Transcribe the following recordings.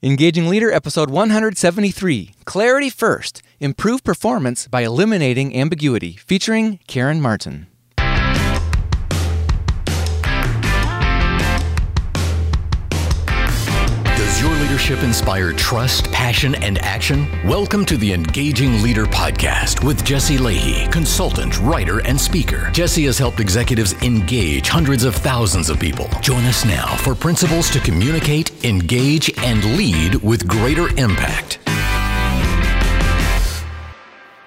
Engaging Leader, episode 173 Clarity First Improve Performance by Eliminating Ambiguity, featuring Karen Martin. Your leadership inspire trust, passion, and action? Welcome to the Engaging Leader Podcast with Jesse Lahey, consultant, writer, and speaker. Jesse has helped executives engage hundreds of thousands of people. Join us now for principles to communicate, engage, and lead with greater impact.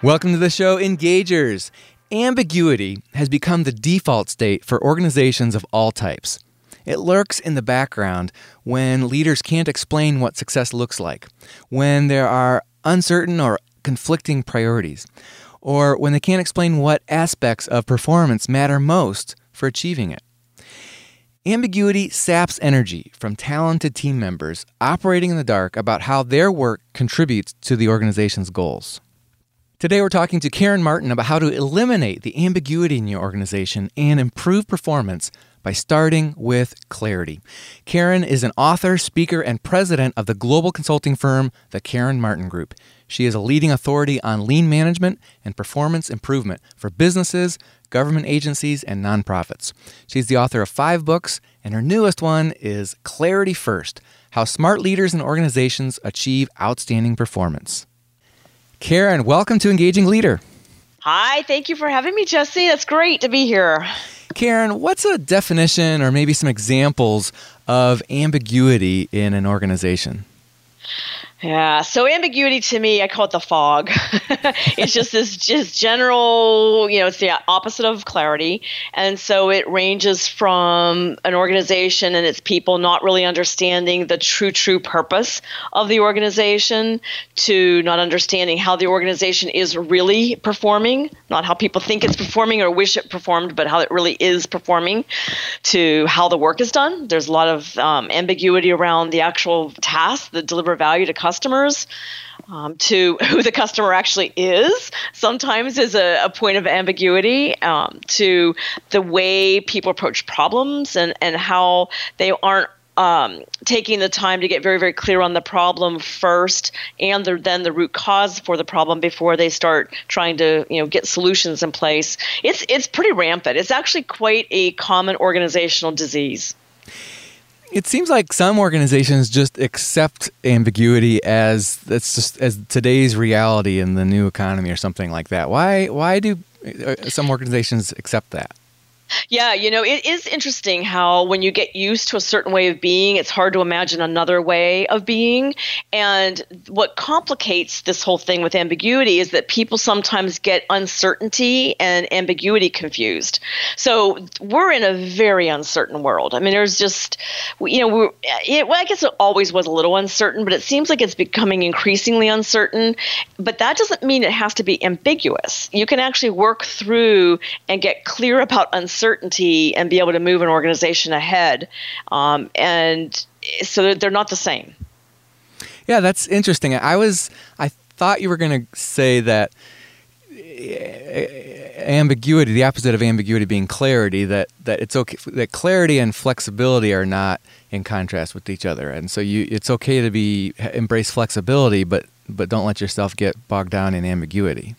Welcome to the show, Engagers. Ambiguity has become the default state for organizations of all types. It lurks in the background when leaders can't explain what success looks like, when there are uncertain or conflicting priorities, or when they can't explain what aspects of performance matter most for achieving it. Ambiguity saps energy from talented team members operating in the dark about how their work contributes to the organization's goals. Today, we're talking to Karen Martin about how to eliminate the ambiguity in your organization and improve performance by starting with clarity. Karen is an author, speaker, and president of the global consulting firm, the Karen Martin Group. She is a leading authority on lean management and performance improvement for businesses, government agencies, and nonprofits. She's the author of five books, and her newest one is Clarity First How Smart Leaders and Organizations Achieve Outstanding Performance. Karen, welcome to Engaging Leader. Hi, thank you for having me, Jesse. That's great to be here. Karen, what's a definition or maybe some examples of ambiguity in an organization? Yeah, so ambiguity to me, I call it the fog. it's just this just general, you know, it's the opposite of clarity. And so it ranges from an organization and its people not really understanding the true, true purpose of the organization to not understanding how the organization is really performing, not how people think it's performing or wish it performed, but how it really is performing, to how the work is done. There's a lot of um, ambiguity around the actual task that deliver value to customers customers um, to who the customer actually is sometimes is a, a point of ambiguity um, to the way people approach problems and, and how they aren't um, taking the time to get very, very clear on the problem first, and the, then the root cause for the problem before they start trying to, you know, get solutions in place. It's it's pretty rampant. It's actually quite a common organizational disease. It seems like some organizations just accept ambiguity as that's just as today's reality in the new economy or something like that. Why why do uh, some organizations accept that? Yeah, you know, it is interesting how when you get used to a certain way of being, it's hard to imagine another way of being. And what complicates this whole thing with ambiguity is that people sometimes get uncertainty and ambiguity confused. So we're in a very uncertain world. I mean, there's just, you know, it, well, I guess it always was a little uncertain, but it seems like it's becoming increasingly uncertain. But that doesn't mean it has to be ambiguous. You can actually work through and get clear about uncertainty certainty and be able to move an organization ahead. Um, and so they're not the same. Yeah, that's interesting. I was, I thought you were going to say that eh, ambiguity, the opposite of ambiguity being clarity, that, that it's okay, that clarity and flexibility are not in contrast with each other. And so you, it's okay to be, embrace flexibility, but, but don't let yourself get bogged down in ambiguity.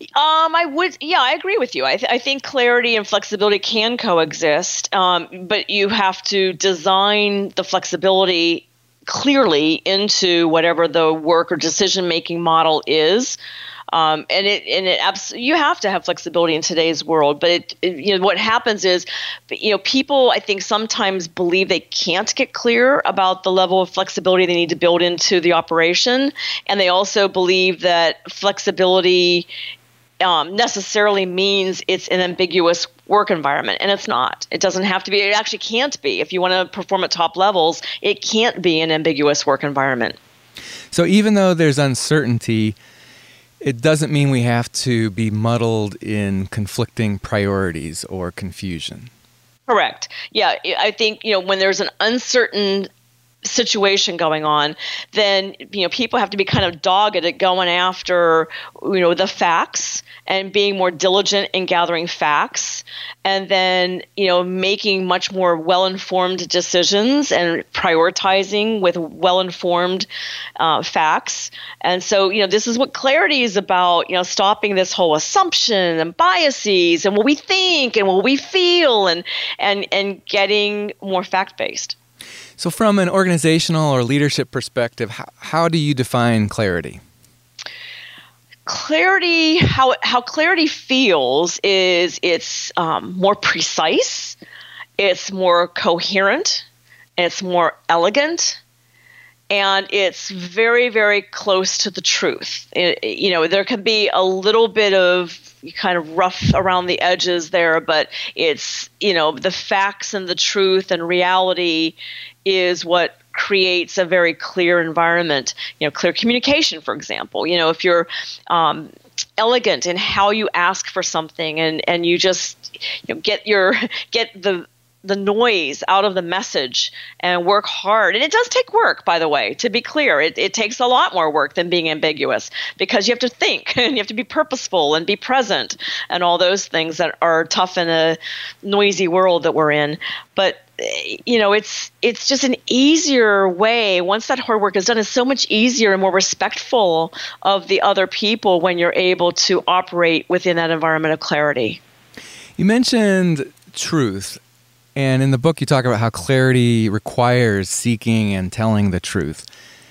Um, I would, yeah, I agree with you. I, th- I think clarity and flexibility can coexist, um, but you have to design the flexibility clearly into whatever the work or decision making model is. Um, and it and it abs- you have to have flexibility in today's world. But it, it, you know what happens is, you know, people I think sometimes believe they can't get clear about the level of flexibility they need to build into the operation, and they also believe that flexibility um, necessarily means it's an ambiguous work environment, and it's not. It doesn't have to be. It actually can't be. If you want to perform at top levels, it can't be an ambiguous work environment. So even though there's uncertainty, it doesn't mean we have to be muddled in conflicting priorities or confusion. Correct. Yeah, I think you know when there's an uncertain situation going on, then you know people have to be kind of dogged at going after you know the facts and being more diligent in gathering facts, and then you know making much more well-informed decisions and prioritizing with well-informed uh, facts. And so you know this is what clarity is about. You know stopping this whole assumption and biases and what we think and what we feel and and and getting more fact-based. So, from an organizational or leadership perspective, how, how do you define clarity? Clarity, how, how clarity feels is it's um, more precise, it's more coherent, it's more elegant, and it's very, very close to the truth. It, you know, there can be a little bit of kind of rough around the edges there, but it's, you know, the facts and the truth and reality is what creates a very clear environment. You know, clear communication, for example. You know, if you're um, elegant in how you ask for something and and you just you know, get your get the the noise out of the message and work hard. And it does take work, by the way, to be clear. It, it takes a lot more work than being ambiguous because you have to think and you have to be purposeful and be present and all those things that are tough in a noisy world that we're in. But you know it's it's just an easier way once that hard work is done it's so much easier and more respectful of the other people when you're able to operate within that environment of clarity you mentioned truth and in the book, you talk about how clarity requires seeking and telling the truth.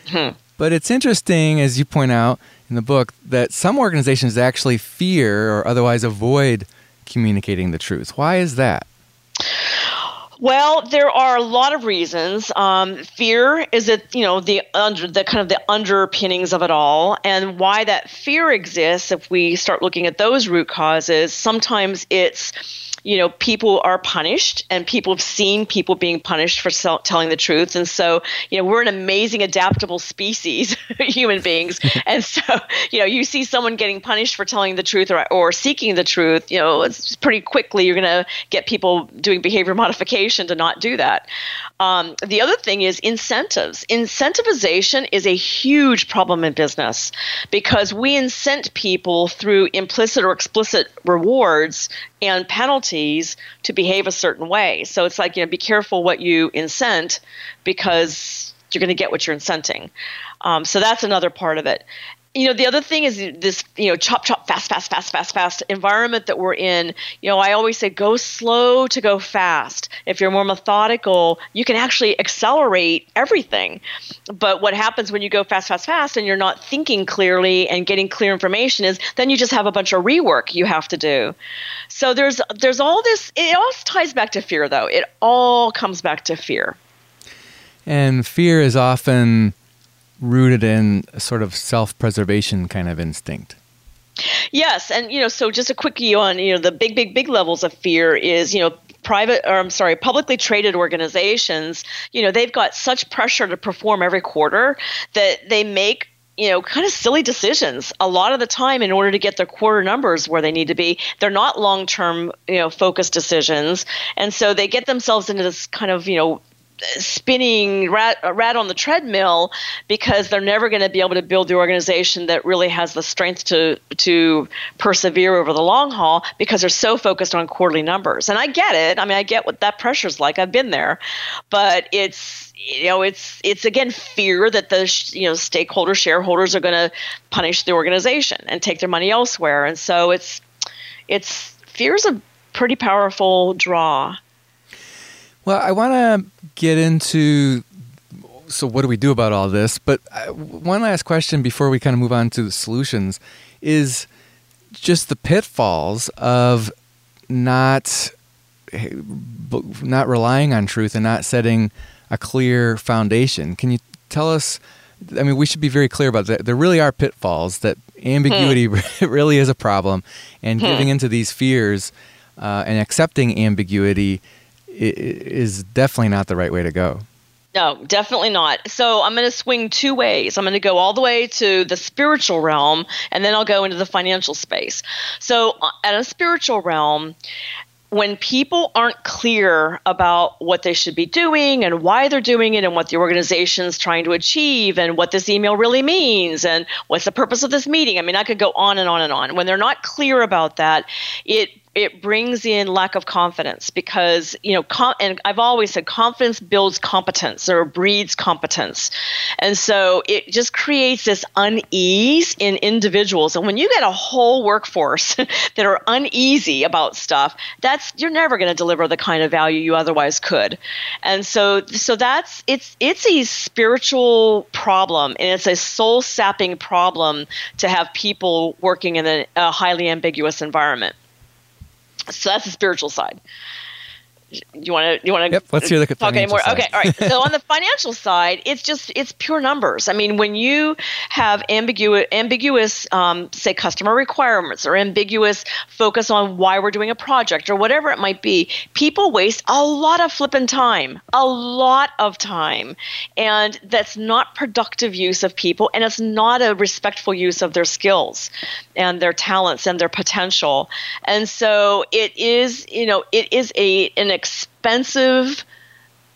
Hmm. But it's interesting, as you point out in the book, that some organizations actually fear or otherwise avoid communicating the truth. Why is that? Well, there are a lot of reasons. Um, fear is it, you know, the under the kind of the underpinnings of it all, and why that fear exists. If we start looking at those root causes, sometimes it's you know, people are punished and people have seen people being punished for telling the truth. And so, you know, we're an amazing adaptable species, human beings. and so, you know, you see someone getting punished for telling the truth or, or seeking the truth, you know, it's pretty quickly you're going to get people doing behavior modification to not do that. Um, the other thing is incentives. Incentivization is a huge problem in business because we incent people through implicit or explicit rewards and penalties to behave a certain way. So it's like, you know, be careful what you incent because you're going to get what you're incenting. Um, so that's another part of it you know the other thing is this you know chop chop fast fast fast fast fast environment that we're in. You know i always say go slow to go fast. If you're more methodical you can actually accelerate everything. But what happens when you go fast fast fast and you're not thinking clearly and getting clear information is then you just have a bunch of rework you have to do. So there's there's all this it all ties back to fear though. It all comes back to fear. And fear is often rooted in a sort of self-preservation kind of instinct. Yes, and you know, so just a quickie on you know the big, big, big levels of fear is you know private or I'm sorry, publicly traded organizations. You know, they've got such pressure to perform every quarter that they make you know, kind of silly decisions a lot of the time in order to get their quarter numbers where they need to be. They're not long term, you know, focused decisions. And so they get themselves into this kind of, you know, spinning rat, rat on the treadmill because they're never going to be able to build the organization that really has the strength to to persevere over the long haul because they're so focused on quarterly numbers. And I get it. I mean, I get what that pressure's like. I've been there, but it's you know it's it's again fear that the you know stakeholder shareholders are going to punish the organization and take their money elsewhere. And so it's it's fear's a pretty powerful draw. Well, I want to get into so what do we do about all this? But uh, one last question before we kind of move on to the solutions is just the pitfalls of not not relying on truth and not setting a clear foundation. Can you tell us? I mean, we should be very clear about that. There really are pitfalls. That ambiguity hmm. really is a problem, and hmm. giving into these fears uh, and accepting ambiguity is definitely not the right way to go. No, definitely not. So I'm going to swing two ways. I'm going to go all the way to the spiritual realm, and then I'll go into the financial space. So, uh, at a spiritual realm, when people aren't clear about what they should be doing and why they're doing it and what the organization's trying to achieve and what this email really means and what's the purpose of this meeting. I mean, I could go on and on and on. When they're not clear about that, it it brings in lack of confidence because you know com- and i've always said confidence builds competence or breeds competence. And so it just creates this unease in individuals. And when you get a whole workforce that are uneasy about stuff that's you're never going to deliver the kind of value you otherwise could. And so so that's it's it's a spiritual problem and it's a soul sapping problem to have people working in a, a highly ambiguous environment so that's the spiritual side you want to you want to yep, let's hear the talk anymore? side. okay all right. So on the financial side it's just it's pure numbers. I mean when you have ambiguous ambiguous um, say customer requirements or ambiguous focus on why we're doing a project or whatever it might be people waste a lot of flipping time a lot of time. And that's not productive use of people and it's not a respectful use of their skills and their talents and their potential. And so it is you know it is a an expensive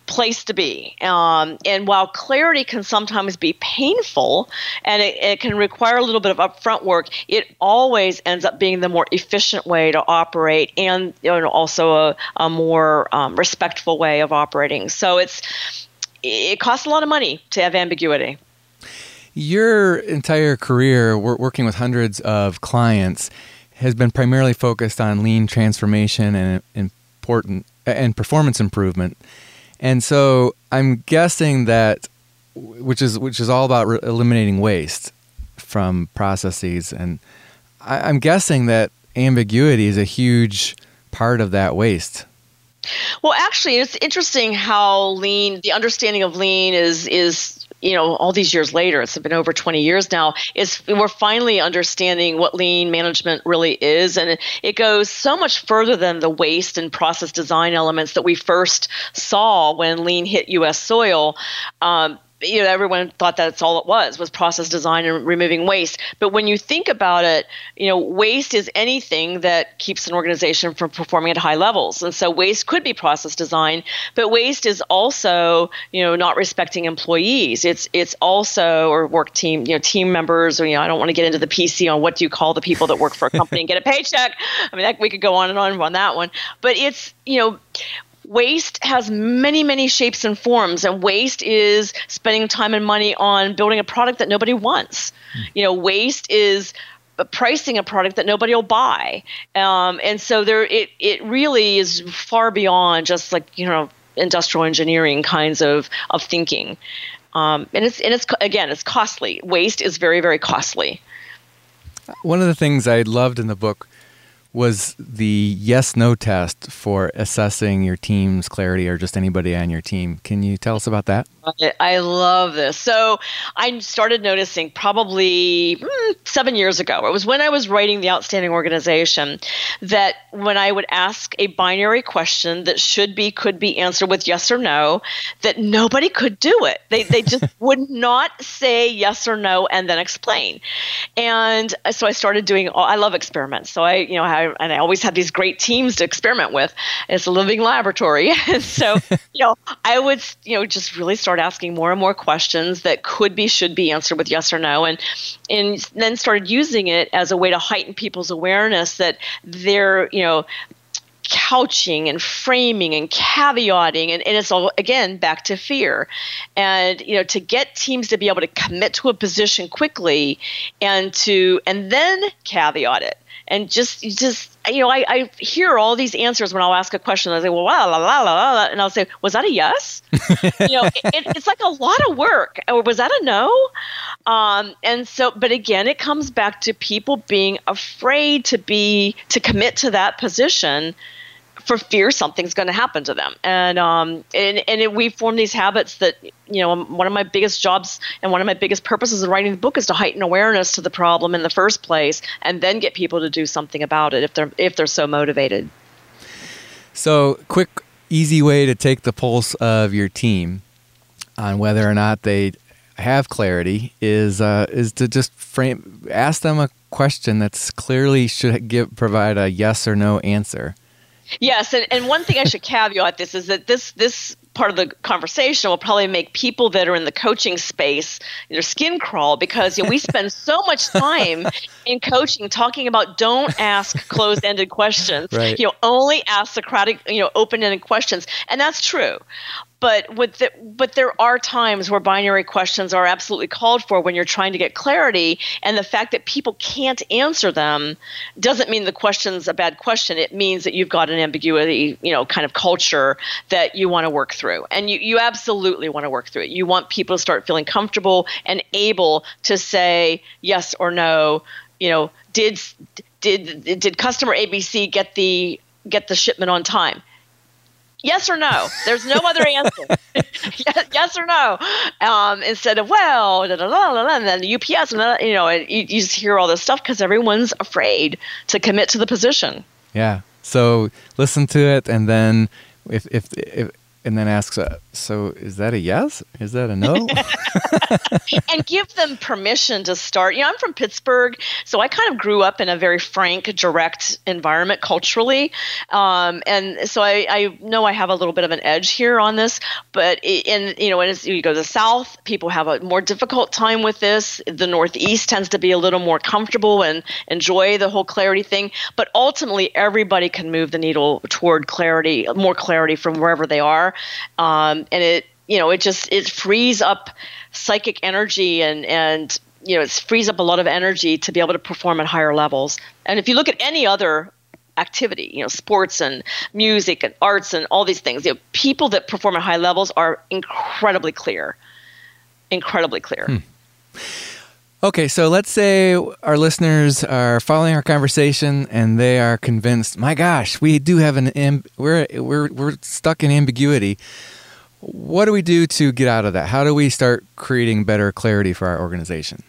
place to be. Um, and while clarity can sometimes be painful and it, it, can require a little bit of upfront work, it always ends up being the more efficient way to operate and you know, also a, a more um, respectful way of operating. So it's it costs a lot of money to have ambiguity. Your entire career working with hundreds of clients has been primarily focused on lean transformation and important and performance improvement. And so I'm guessing that which is which is all about re- eliminating waste from processes and I, I'm guessing that ambiguity is a huge part of that waste. Well, actually, it's interesting how lean, the understanding of lean is is you know all these years later it's been over 20 years now is we're finally understanding what lean management really is. And it, goes so much further than the waste and process design elements that we first saw when lean hit us soil. Um, you know everyone thought that's all it was was process design and removing waste. But when you think about it you know waste is anything that keeps an organization from performing at high levels. And so waste could be process design but waste is also you know not respecting employees. It's it's also or work team you know team members or you know I don't want to get into the PC on what do you call the people that work for a company and get a paycheck. I mean that, we could go on and on on that one. But it's you know waste has many, many shapes and forms, and waste is spending time and money on building a product that nobody wants. Mm. You know, waste is pricing a product that nobody will buy, um, and so there, it it really is far beyond just like you know industrial engineering kinds of of thinking, um, and it's and it's again it's costly. Waste is very very costly. One of the things I loved in the book was the yes no test for assessing your team's clarity or just anybody on your team. Can you tell us about that? I love this. So I started noticing probably mm, seven years ago. It was when I was writing The Outstanding Organization that when I would ask a binary question that should be, could be answered with yes or no, that nobody could do it. They, they just would not say yes or no and then explain. And so I started doing, I love experiments. So I, you know, I and I always had these great teams to experiment with. It's a living laboratory, and so you know I would you know just really start asking more and more questions that could be should be answered with yes or no, and and then started using it as a way to heighten people's awareness that they're you know couching and framing and caveating. And, and it's all again back to fear. And you know to get teams to be able to commit to a position quickly and to and then caveat it and just just you know I, I hear all these answers when I'll ask a question. I say, well, la la la la la, and I'll say, was that a yes? you know, it, it's like a lot of work. Or was that a no? Um, and so, but again, it comes back to people being afraid to be to commit to that position for fear something's going to happen to them. And um, and and it, we form these habits that you know one of my biggest jobs and one of my biggest purposes of writing the book is to heighten awareness to the problem in the first place, and then get people to do something about it if they're if they're so motivated. So, quick, easy way to take the pulse of your team on whether or not they have clarity is uh, is to just frame ask them a question that's clearly should give provide a yes or no answer Yes, and, and one thing I should caveat this is that this this part of the conversation will probably make people that are in the coaching space their skin crawl because you know, we spend so much time in coaching talking about don't ask closed-ended questions. Right. You know, only ask Socratic, you know, open-ended questions, and that's true but with the, but there are times where binary questions are absolutely called for when you're trying to get clarity and the fact that people can't answer them doesn't mean the question's a bad question it means that you've got an ambiguity you know kind of culture that you want to work through and you, you absolutely want to work through it you want people to start feeling comfortable and able to say yes or no you know did did did customer abc get the get the shipment on time yes or no. There's no other answer. yes, yes, or no. Um, instead of well, da, da, da, and then the UPS, and you know, you, you just hear all this stuff because everyone's afraid to commit to the position. Yeah. So listen to it, and then if if, if and then asks, uh, "So is that a yes? Is that a no?" and give them permission to start. You know, I'm from Pittsburgh, so I kind of grew up in a very frank, direct environment culturally, um, and so I, I, know I have a little bit of an edge here on this. But in you know, as you go to the South, people have a more difficult time with this. The Northeast tends to be a little more comfortable and enjoy the whole clarity thing. But ultimately, everybody can move the needle toward clarity, more clarity from wherever they are um, and it you know it just it frees up psychic energy and and you know it frees up a lot of energy to be able to perform at higher levels. And if you look at any other activity, you know, sports and music and arts and all these things, you know, people that perform at high levels are incredibly clear, incredibly clear. Hmm. Okay, so let's say our listeners are following our conversation and they are convinced, my gosh, we do have an we're we're we're stuck in ambiguity. What do we do to get out of that? How do we start creating better clarity for our organization?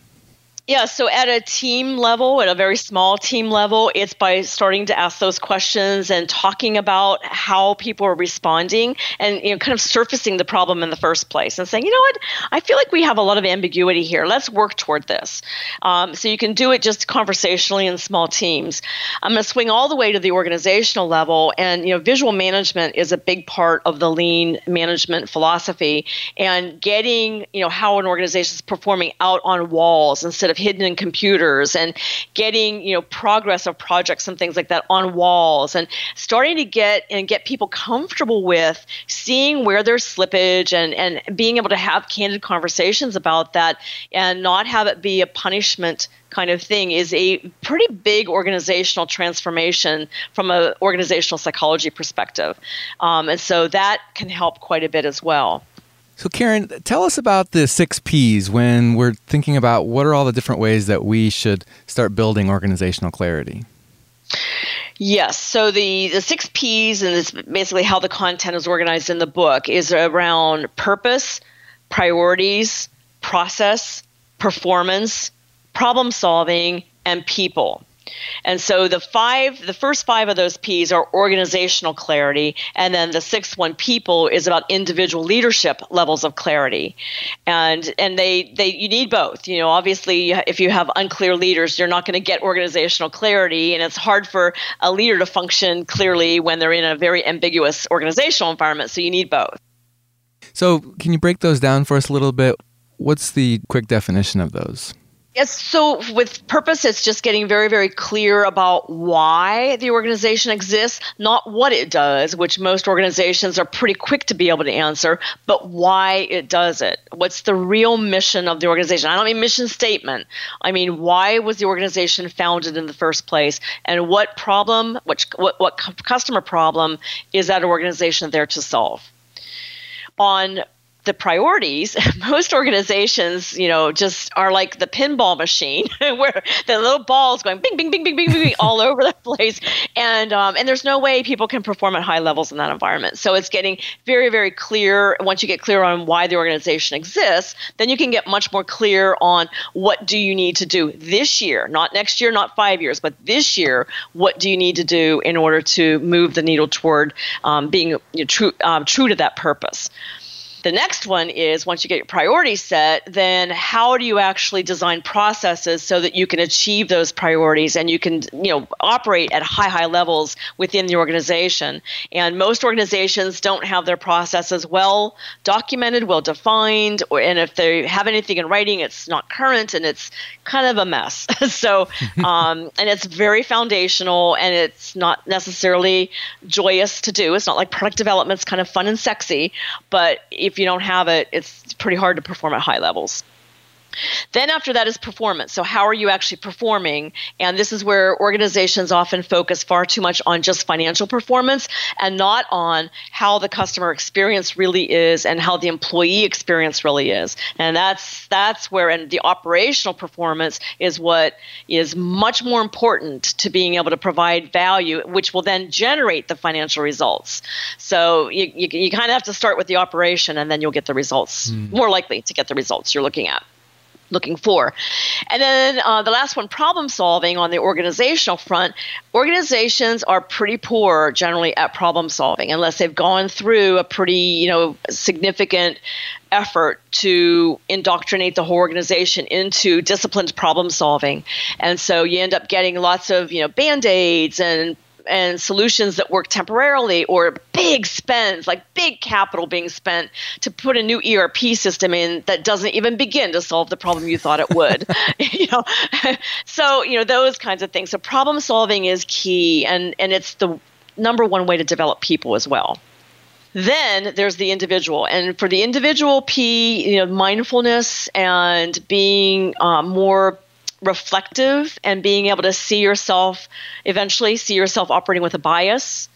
Yeah, so at a team level, at a very small team level, it's by starting to ask those questions and talking about how people are responding and you know kind of surfacing the problem in the first place and saying, you know what, I feel like we have a lot of ambiguity here. Let's work toward this. Um, so you can do it just conversationally in small teams. I'm going to swing all the way to the organizational level, and you know, visual management is a big part of the lean management philosophy, and getting you know how an organization is performing out on walls instead of of hidden in computers and getting you know progress of projects and things like that on walls and starting to get and get people comfortable with seeing where there's slippage and and being able to have candid conversations about that and not have it be a punishment kind of thing is a pretty big organizational transformation from an organizational psychology perspective. Um, and so that can help quite a bit as well. So, Karen, tell us about the six P's when we're thinking about what are all the different ways that we should start building organizational clarity. Yes. So the, the six P's, and this basically how the content is organized in the book, is around purpose, priorities, process, performance, problem solving, and people. And so the five, the first five of those P's are organizational clarity, and then the sixth one, people, is about individual leadership levels of clarity, and and they they you need both. You know, obviously, if you have unclear leaders, you're not going to get organizational clarity, and it's hard for a leader to function clearly when they're in a very ambiguous organizational environment. So you need both. So, can you break those down for us a little bit? What's the quick definition of those? Yes, so with purpose, it's just getting very, very clear about why the organization exists, not what it does, which most organizations are pretty quick to be able to answer, but why it does it. What's the real mission of the organization? I don't mean mission statement. I mean, why was the organization founded in the first place? And what problem, which, what, what customer problem is that organization there to solve? On the priorities, most organizations, you know, just are like the pinball machine where the little balls going bing, bing, bing, bing, bing, bing all over the place, and um, and there's no way people can perform at high levels in that environment. So it's getting very, very clear. Once you get clear on why the organization exists, then you can get much more clear on what do you need to do this year, not next year, not five years, but this year. What do you need to do in order to move the needle toward um, being you know, true um, true to that purpose? The next one is once you get your priorities set, then how do you actually design processes so that you can achieve those priorities and you can, you know, operate at high, high levels within the organization. And most organizations don't have their processes well documented, well defined, or and if they have anything in writing, it's not current and it's kind of a mess. so, um, and it's very foundational and it's not necessarily joyous to do. It's not like product development's kind of fun and sexy, but if you don't have it, it's pretty hard to perform at high levels. Then after that is performance. So how are you actually performing? And this is where organizations often focus far too much on just financial performance and not on how the customer experience really is and how the employee experience really is. And that's that's where and the operational performance is what is much more important to being able to provide value, which will then generate the financial results. So you, you, you kind of have to start with the operation and then you'll get the results, mm. more likely to get the results you're looking at looking for. And then uh, the last one, problem solving on the organizational front. Organizations are pretty poor generally at problem solving unless they've gone through a pretty, you know, significant effort to indoctrinate the whole organization into disciplined problem solving. And so you end up getting lots of, you know, band-aids and and solutions that work temporarily or big spends like big capital being spent to put a new ERP system in that doesn't even begin to solve the problem you thought it would you know? So you know those kinds of things. So problem solving is key and and it's the number one way to develop people as well. Then there's the individual and for the individual p you know mindfulness and being uh, more reflective and being able to see yourself eventually see yourself operating with a bias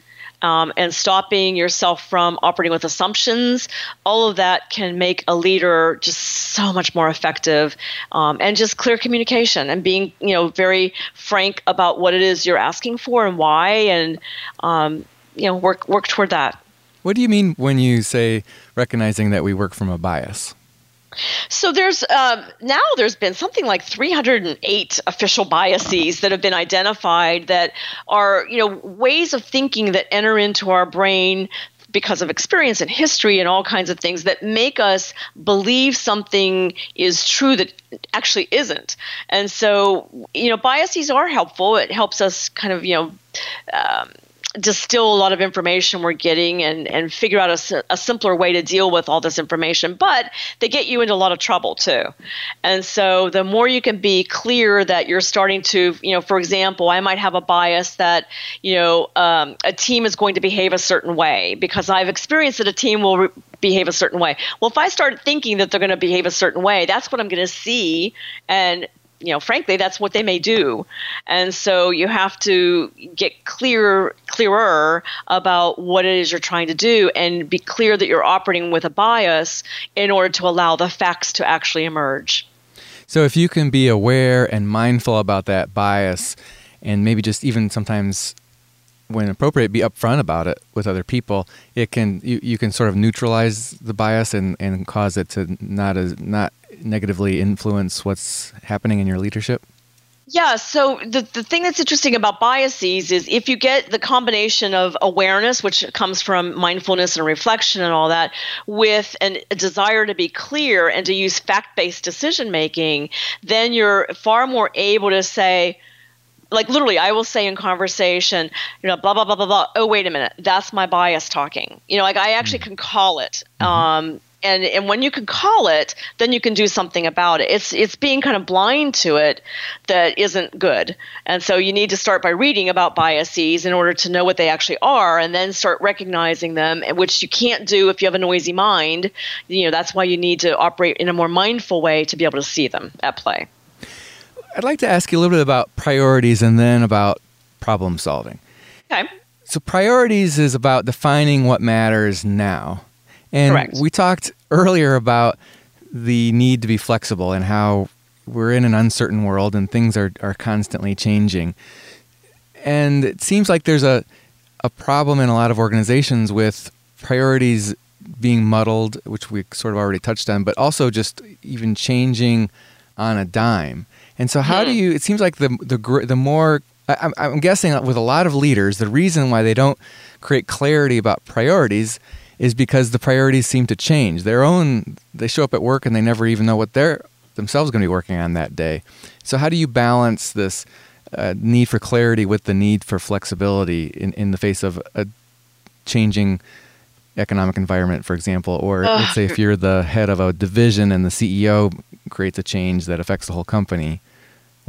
um, and stopping yourself from operating with assumptions all of that can make a leader just so much more effective um, and just clear communication and being you know very frank about what it is you're asking for and why and um, you know work work toward that. What do you mean when you say recognizing that we work from a bias so there's um, now there's been something like 308 official biases that have been identified that are you know ways of thinking that enter into our brain because of experience and history and all kinds of things that make us believe something is true that actually isn't. And so, you know, biases are helpful. It helps us kind of, you know, um, distill a lot of information we're getting and, and figure out a, a, simpler way to deal with all this information. But they get you into a lot of trouble too. And so the more you can be clear that you're starting to, you know, for example, I might have a bias that, you know, um, a team is going to behave a certain way because I've experienced that a team will re- behave a certain way. Well, if I start thinking that they're going to behave a certain way, that's what I'm going to see. And you know, frankly, that's what they may do. And so you have to get clear, clearer about what it is you're trying to do and be clear that you're operating with a bias in order to allow the facts to actually emerge. So if you can be aware and mindful about that bias and maybe just even sometimes when appropriate be upfront about it with other people it can you, you can sort of neutralize the bias and, and cause it to not as not negatively influence what's happening in your leadership? Yeah, so the, the thing that's interesting about biases is if you get the combination of awareness, which comes from mindfulness and reflection and all that, with an, a desire to be clear and to use fact based decision making, then you're far more able to say, like literally i will say in conversation you know blah blah blah blah blah oh wait a minute that's my bias talking you know like i actually mm-hmm. can call it mm-hmm. um, and and when you can call it then you can do something about it. It's it's being kind of blind to it that isn't good. And so you need to start by reading about biases in order to know what they actually are and then start recognizing them which you can't do if you have a noisy mind. You know that's why you need to operate in a more mindful way to be able to see them at play. I'd like to ask you a little bit about priorities and then about problem solving. Okay. So priorities is about defining what matters now and Correct. we talked earlier about the need to be flexible and how we're in an uncertain world and things are, are constantly changing. And it seems like there's a, a problem in a lot of organizations with priorities being muddled, which we sort of already touched on, but also just even changing on a dime. And so, how hmm. do you? It seems like the the the more I, I'm guessing with a lot of leaders, the reason why they don't create clarity about priorities is because the priorities seem to change. Their own, they show up at work and they never even know what they're themselves going to be working on that day. So, how do you balance this uh, need for clarity with the need for flexibility in, in the face of a changing economic environment, for example? Or uh, let's say if you're the head of a division and the CEO creates a change that affects the whole company.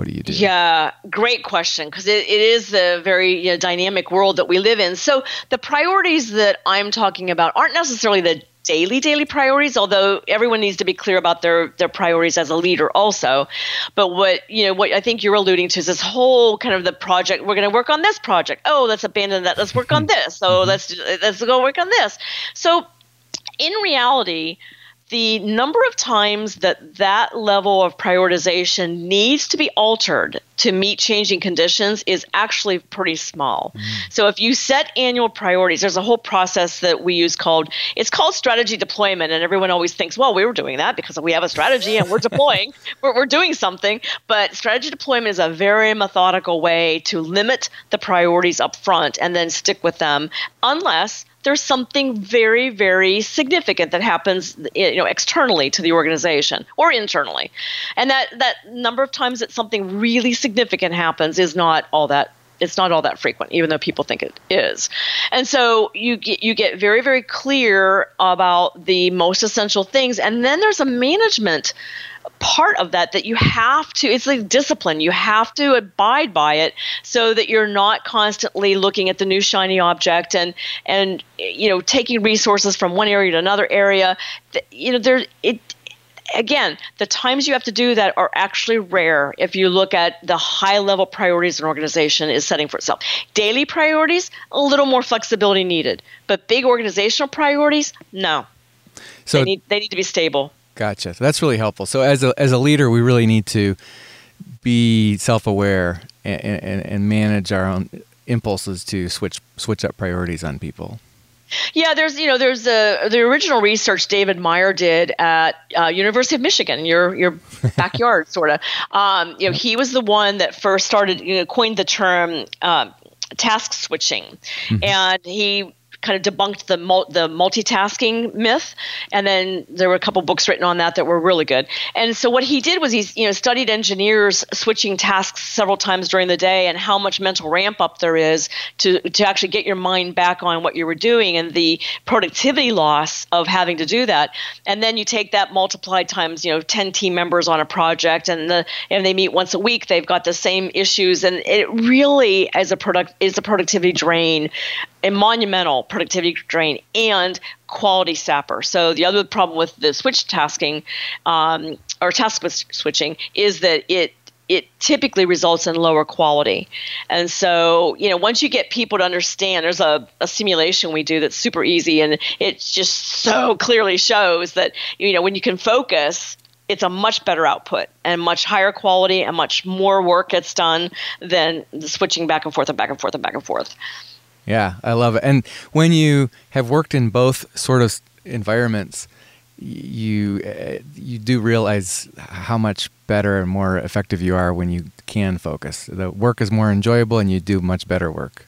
What do you do? Yeah, great question because it, it is a very you know, dynamic world that we live in. So the priorities that I'm talking about aren't necessarily the daily daily priorities although everyone needs to be clear about their their priorities as a leader also but what you know what i think you're alluding to is this whole kind of the project we're going to work on this project oh let's abandon that let's work on this so mm-hmm. let's let's go work on this so in reality the number of times that that level of prioritization needs to be altered to meet changing conditions is actually pretty small. Mm. So if you set annual priorities, there's a whole process that we use called it's called strategy deployment, and everyone always thinks, well, we were doing that because we have a strategy and we're deploying, we're, we're doing something. But strategy deployment is a very methodical way to limit the priorities up front and then stick with them, unless there's something very very significant that happens you know externally to the organization or internally and that that number of times that something really significant happens is not all that it's not all that frequent, even though people think it is. And so you get you get very very clear about the most essential things, and then there's a management part of that that you have to it's like discipline you have to abide by it so that you're not constantly looking at the new shiny object and and you know taking resources from one area to another area you know there it again, the times you have to do that are actually rare if you look at the high level priorities an organization is setting for itself. Daily priorities, a little more flexibility needed, but big organizational priorities, no. So they need, they need to be stable. Gotcha. So that's really helpful. So as a as a leader, we really need to be self aware and, and, and manage our own impulses to switch switch up priorities on people. Yeah, there's you know there's a the original research David Meyer did at uh, University of Michigan, your your backyard sort of. Um, you know, he was the one that first started you know coined the term. Uh, task switching, mm-hmm. and he kind of debunked the mul- the multitasking myth, and then there were a couple books written on that that were really good. And so what he did was he you know studied engineers switching tasks several times during the day and how much mental ramp up there is to to actually get your mind back on what you were doing and the productivity loss of having to do that. And then you take that multiplied times you know 10 team members on a project and the and they meet once a week. They've got the same issues and it really as a product is a productivity drain a monumental productivity drain and quality sapper. So the other problem with the switch tasking um, or task switching is that it it typically results in lower quality. And so, you know, once you get people to understand, there's a, a simulation we do that's super easy and it just so clearly shows that, you know, when you can focus, it's a much better output and much higher quality and much more work gets done than switching back and forth and back and forth and back and forth. Yeah, I love it. And when you have worked in both sort of environments, you uh, you do realize how much better and more effective you are when you can focus. The work is more enjoyable, and you do much better work.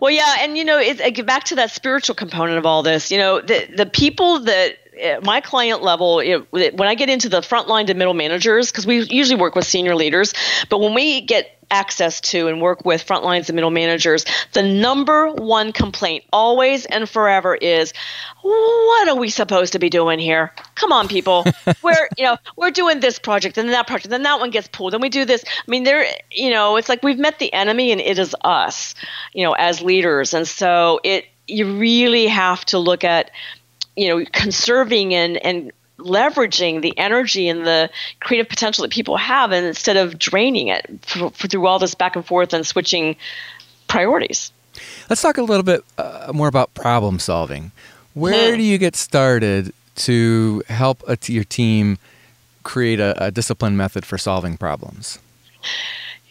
Well, yeah, and you know, it, get back to that spiritual component of all this. You know, the the people that uh, my client level, when I get into the frontline to middle managers, because we usually work with senior leaders, but when we get access to and work with front lines and middle managers, the number one complaint always and forever is, what are we supposed to be doing here? Come on, people. we're you know we're doing this project and that project, then that one gets pulled, and we do this. I mean, there you know it's like we've met the enemy, and it is us, you know, as leaders, and so it you really have to look at you know conserving and and leveraging the energy and the creative potential that people have and instead of draining it for, for through all this back and forth and switching priorities. Let's talk a little bit uh, more about problem solving. Where hmm. do you get started to help your team create a, a disciplined method for solving problems?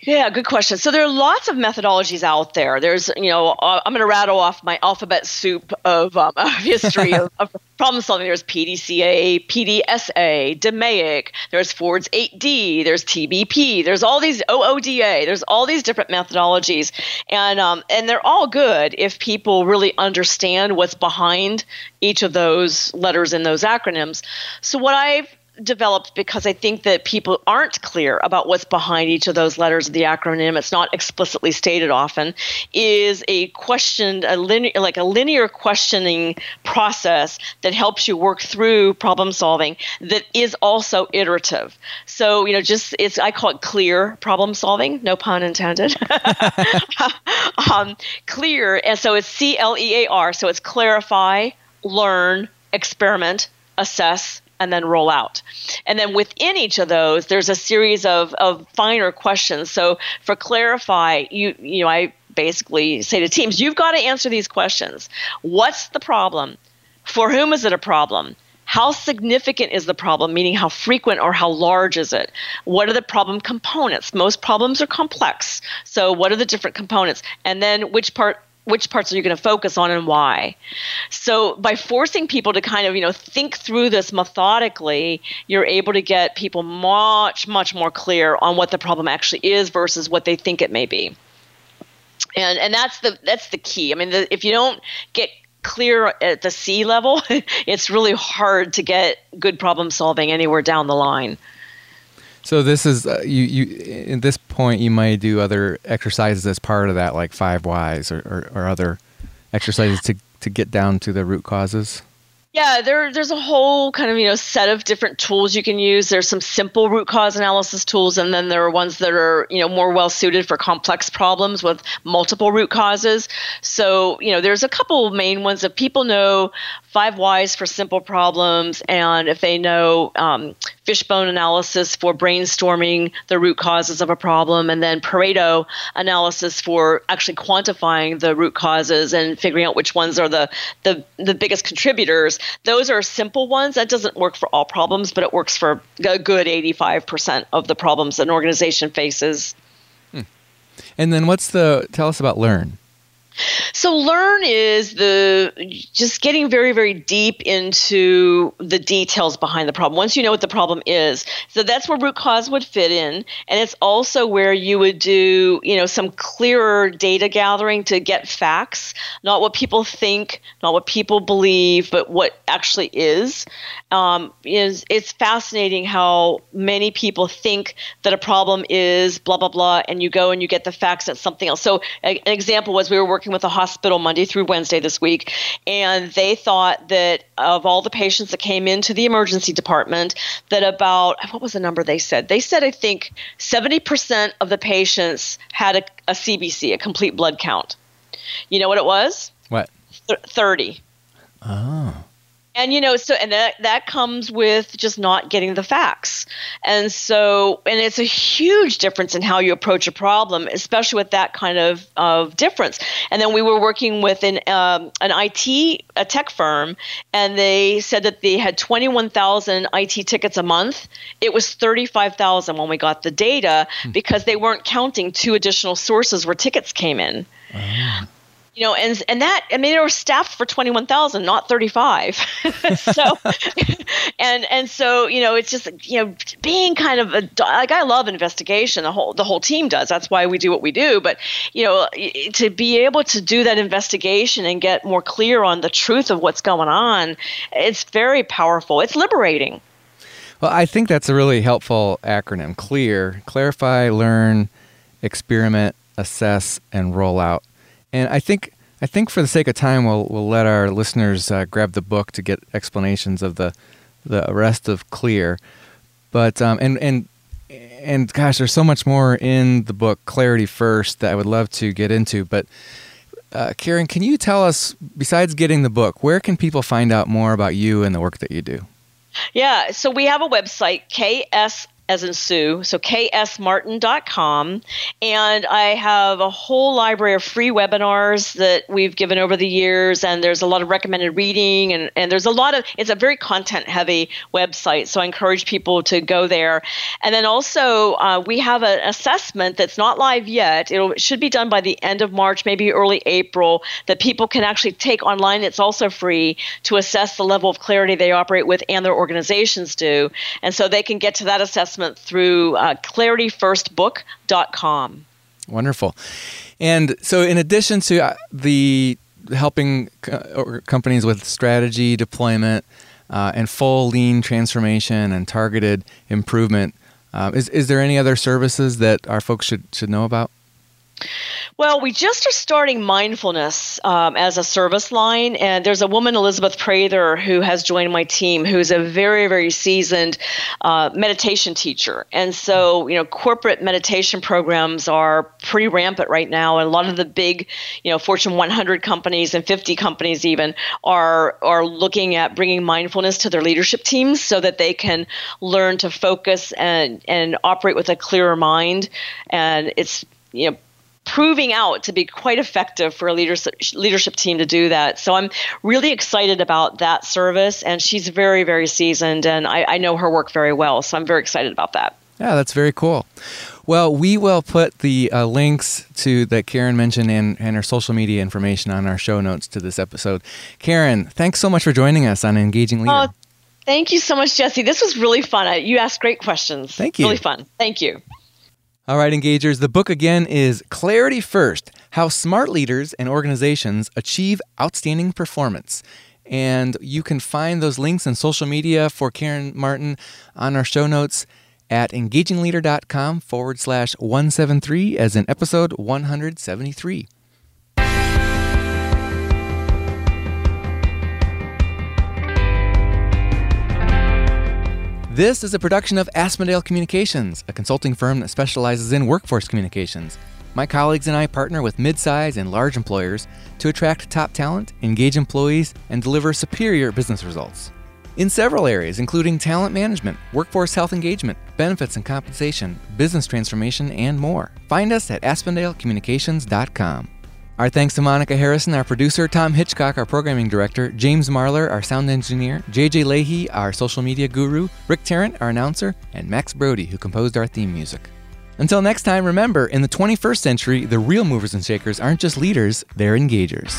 Yeah, good question. So there are lots of methodologies out there. There's, you know, uh, I'm going to rattle off my alphabet soup of, um, of history of, of, problem solving. There's PDCA, PDSA, DMAIC. There's Ford's 8D. There's TBP. There's all these OODA. There's all these different methodologies, and um, and they're all good if people really understand what's behind each of those letters in those acronyms. So what I've developed because I think that people aren't clear about what's behind each of those letters of the acronym. It's not explicitly stated often. Is a question, a linear, like a linear questioning process that helps you work through problem solving that is also iterative. So you know, just it's I call it clear problem solving. No pun intended. um, clear, and so it's C L E A R. So it's clarify, learn, experiment, assess and then roll out. And then within each of those, there's a series of, of finer questions. So for clarify, you you know, I basically say to teams, you've got to answer these questions. What's the problem? For whom is it a problem? How significant is the problem, meaning how frequent or how large is it? What are the problem components? Most problems are complex. So, what are the different components? And then, which part which parts are you going to focus on and why? So by forcing people to kind of you know think through this methodically you're able to get people much much more clear on what the problem actually is versus what they think it may be. And and that's the that's the key. I mean the, if you don't get clear at the c level it's really hard to get good problem solving anywhere down the line so this is uh, you. You at this point, you might do other exercises as part of that, like five whys or, or, or other exercises to to get down to the root causes. Yeah, there, there's a whole kind of you know set of different tools you can use. There's some simple root cause analysis tools, and then there are ones that are you know more well suited for complex problems with multiple root causes. So you know there's a couple main ones that people know five whys for simple problems, and if they know um, fishbone analysis for brainstorming the root causes of a problem, and then Pareto analysis for actually quantifying the root causes and figuring out which ones are the, the, the biggest contributors. Those are simple ones. That doesn't work for all problems, but it works for a good 85% of the problems an organization faces. Hmm. And then what's the, tell us about Learn. So learn is the just getting very very deep into the details behind the problem. Once you know what the problem is, so that's where root cause would fit in, and it's also where you would do you know some clearer data gathering to get facts, not what people think, not what people believe, but what actually is. Um, is it's fascinating how many people think that a problem is blah blah blah, and you go and you get the facts that something else. So an example was we were working working with a hospital Monday through Wednesday this week, and they thought that of all the patients that came into the emergency department, that about what was the number they said? They said I think 70% of the patients had a, a CBC, a complete blood count. You know what it was? What? Th- 30. Oh and you know so and that that comes with just not getting the facts. And so and it's a huge difference in how you approach a problem especially with that kind of of difference. And then we were working with an um, an IT a tech firm and they said that they had 21,000 IT tickets a month. It was 35,000 when we got the data hmm. because they weren't counting two additional sources where tickets came in. Oh you know, and and that I mean they were staffed for twenty one thousand, not thirty five. so, and and so you know it's just you know being kind of a like I love investigation. The whole the whole team does. That's why we do what we do. But you know to be able to do that investigation and get more clear on the truth of what's going on, it's very powerful. It's liberating. Well, I think that's a really helpful acronym. Clear, clarify, learn, experiment, assess, and roll out. And I think I think for the sake of time, we'll we'll let our listeners uh, grab the book to get explanations of the the rest of Clear. But um, and and and gosh, there's so much more in the book Clarity First that I would love to get into. But uh, Karen, can you tell us, besides getting the book, where can people find out more about you and the work that you do? Yeah, so we have a website, KS as in Sue, so ksmartin.com. And I have a whole library of free webinars that we've given over the years. And there's a lot of recommended reading. And, and there's a lot of, it's a very content heavy website. So I encourage people to go there. And then also, uh, we have an assessment that's not live yet. It'll, it should be done by the end of March, maybe early April, that people can actually take online. It's also free to assess the level of clarity they operate with and their organizations do. And so they can get to that assessment through uh, clarityfirstbook.com. Wonderful. And so, in addition to uh, the helping co- companies with strategy deployment uh, and full lean transformation and targeted improvement, uh, is, is there any other services that our folks should, should know about? Well, we just are starting mindfulness um, as a service line, and there's a woman, Elizabeth Prather, who has joined my team, who's a very, very seasoned uh, meditation teacher. And so, you know, corporate meditation programs are pretty rampant right now, and a lot of the big, you know, Fortune 100 companies and 50 companies even are are looking at bringing mindfulness to their leadership teams so that they can learn to focus and and operate with a clearer mind. And it's you know proving out to be quite effective for a leadership leadership team to do that. So I'm really excited about that service, and she's very very seasoned, and I, I know her work very well. So I'm very excited about that. Yeah, that's very cool. Well, we will put the uh, links to that Karen mentioned and, and her social media information on our show notes to this episode. Karen, thanks so much for joining us on Engaging Leader. Oh, thank you so much, Jesse. This was really fun. You asked great questions. Thank you. Really fun. Thank you. All right, engagers, the book again is Clarity First How Smart Leaders and Organizations Achieve Outstanding Performance. And you can find those links and social media for Karen Martin on our show notes at engagingleader.com forward slash 173 as in episode 173. This is a production of Aspendale Communications, a consulting firm that specializes in workforce communications. My colleagues and I partner with midsize and large employers to attract top talent, engage employees, and deliver superior business results. In several areas, including talent management, workforce health engagement, benefits and compensation, business transformation, and more. Find us at AspendaleCommunications.com. Our thanks to Monica Harrison, our producer, Tom Hitchcock, our programming director, James Marlar, our sound engineer, JJ Lahey, our social media guru, Rick Tarrant, our announcer, and Max Brody, who composed our theme music. Until next time, remember, in the 21st century, the real movers and shakers aren't just leaders, they're engagers.